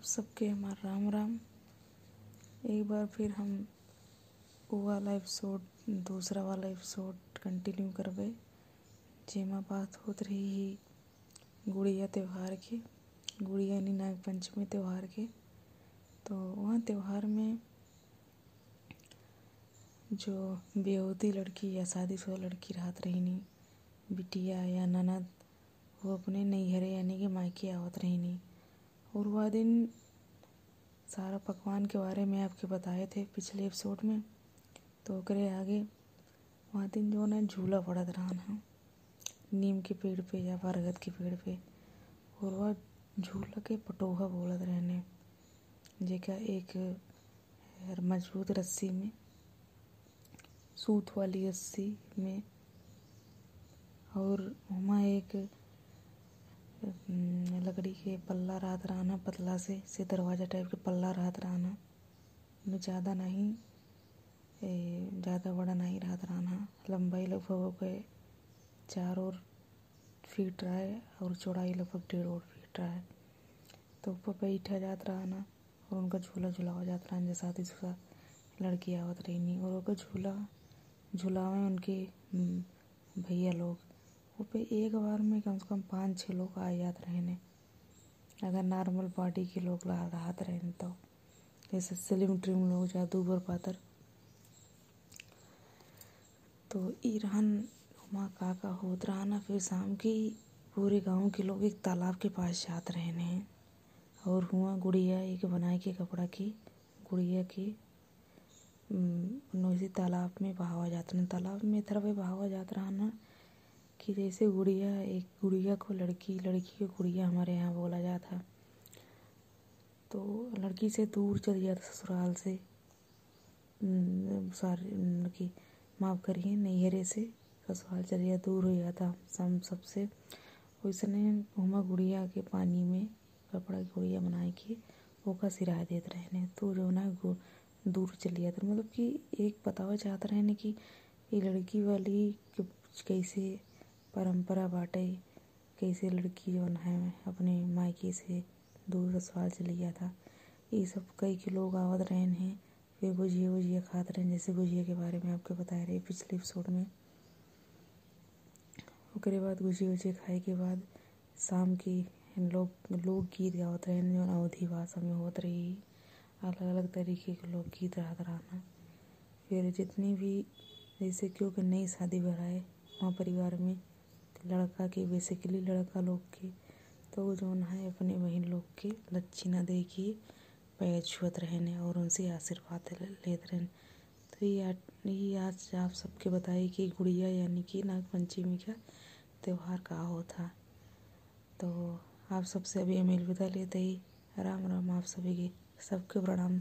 आप सबके हमारा राम राम। एक बार फिर हम वो वाला एपिसोड दूसरा वाला एपिसोड कंटिन्यू करबे। जेमा बात होत रही ही गुड़िया त्यौहार के, गुड़िया यानी नाग पंचमी त्यौहार के। तो वहाँ त्यौहार में जो बेहूदी लड़की या शादीशुदा लड़की रहत रहीनी, बिटिया या ननद, वो अपने नैहरे यानी कि मायके आवत रहीनी। और वह दिन सारा पकवान के बारे में आपके बताए थे पिछले एपिसोड में। तो ओकरे आगे। वह दिन जो ना, झूला पड़त रहन ह। नीम के पेड़ पे या बरगद के पेड़ पे। और वह झूला के पटोहा बोलत रहने। जेका एक मज़बूत रस्सी में, सूत वाली रस्सी में। और वहाँ एक लकड़ी के पल्ला रहत रहना पतला से से दरवाज़ा टाइप के पल्ला रहत रहना ज़्यादा नहीं ज़्यादा बड़ा नहीं रहत रहना लंबाई लगभग के चार और फीट रहे और चौड़ाई लगभग डेढ़ और फीट रहे तो ऊपर बैठा जात रहना और उनका झूला झुलावा जात रहन जैसे शादीशुदा लड़की आवत रही और उनका झूला, झुलावे उनके भैया लोग। वो पे एक बार में कम से कम पाँच छः लोग आ जाते रहने। अगर नॉर्मल बॉडी के लोग रहत रहन तो। जैसे स्लिम ट्रिम लोग जा दूबर पातर। तो ई रहन वहाँ का का होत रहना फिर शाम की पूरे गाँव के लोग एक तालाब के पास जाते रहने हैं। और हुआ गुड़िया एक बनाए के कपड़ा की, गुड़िया की नौसी तालाब में बहावा जात तालाब में तरह बहावा जात रहना। कि जैसे गुड़िया, एक गुड़िया को लड़की लड़की को गुड़िया हमारे यहाँ बोला जाता। तो लड़की से दूर चल जाता ससुराल से। सारे की माफ़ करिए, नैहरे से ससुराल चल गया, दूर हो जाता सम सबसे वैसने हुमा गुड़िया के पानी में कपड़ा गुड़िया बनाए के ओका सिरा देते रहने। तो जो ना दूर चली जाता मतलब कि एक बतावा चाहते रहने कि ये लड़की वाली कैसे परंपरा बाटे कैसे लड़की जौन है अपने मायके से दूर ससुराल चली जाता ये सब कई के लोग आवत रहन हैं। फिर गुजिया वुजिया खात रहन जैसे गुजिया के बारे में आपके बताए रहे पिछले एपिसोड में। ओकरे बाद गुजिया वुजिया खाए के बाद शाम की लोग, लोकगीत गावत रहन जौन अवधी भाषा में होत रही। अलग अलग तरीके के लोकगीत रहत रहना। फिर जितनी भी, जैसे क्योंकि नई शादी भराए वहाँ परिवार में लड़का के बेसिकली लड़का लोग के। तो जौन है, अपने बहन लोग के लच्छिना दे के पैर छुअत रहने और उनसे आशीर्वाद लेते रहने। तो ये ये आज आप सबके बताए कि गुड़िया यानी कि नाग पंचमी का त्यौहार का होता। तो आप सबसे अभी अमील विदा लेते ही। राम राम आप सभी के, सबके प्रणाम।